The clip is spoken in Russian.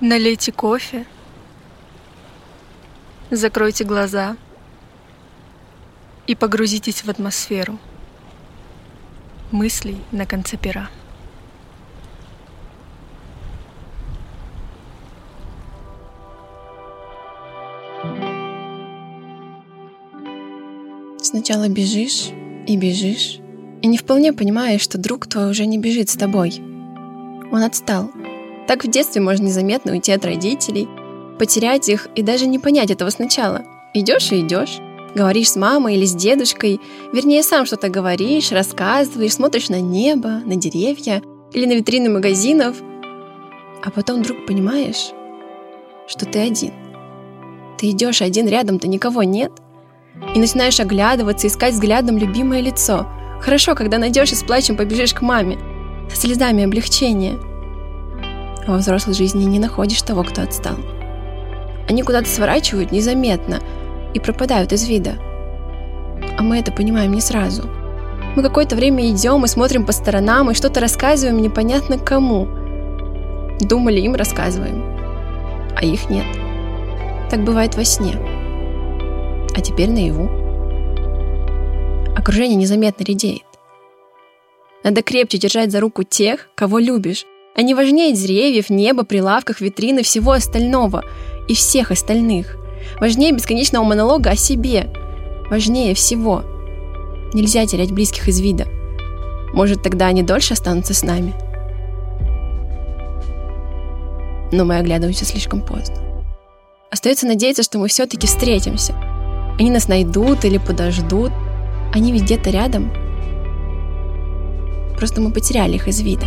Налейте кофе, закройте глаза и погрузитесь в атмосферу мыслей на конце пера. Сначала бежишь и бежишь, и не вполне понимаешь, что друг твой уже не бежит с тобой. Он отстал. Так в детстве можно незаметно уйти от родителей, потерять их и даже не понять этого сначала. Идешь и идешь. Говоришь с мамой или с дедушкой, вернее, сам что-то говоришь, рассказываешь, смотришь на небо, на деревья или на витрины магазинов, а потом вдруг понимаешь, что ты один. Ты идешь один, рядом-то никого нет, и начинаешь оглядываться, искать взглядом любимое лицо. Хорошо, когда найдешь и с плачем побежишь к маме, со слезами облегчения. Во взрослой жизни не находишь того, кто отстал. Они куда-то сворачивают незаметно и пропадают из вида. А мы это понимаем не сразу. Мы какое-то время идем и смотрим по сторонам и что-то рассказываем непонятно кому. Думали, им рассказываем, а их нет. Так бывает во сне. А теперь наяву. Окружение незаметно редеет. Надо крепче держать за руку тех, кого любишь. Они важнее деревьев, неба, прилавков, витрины, всего остального и всех остальных. Важнее бесконечного монолога о себе. Важнее всего. Нельзя терять близких из вида. Может, тогда они дольше останутся с нами. Но мы оглядываемся слишком поздно. Остается надеяться, что мы все-таки встретимся. Они нас найдут или подождут. Они ведь где-то рядом. Просто мы потеряли их из вида.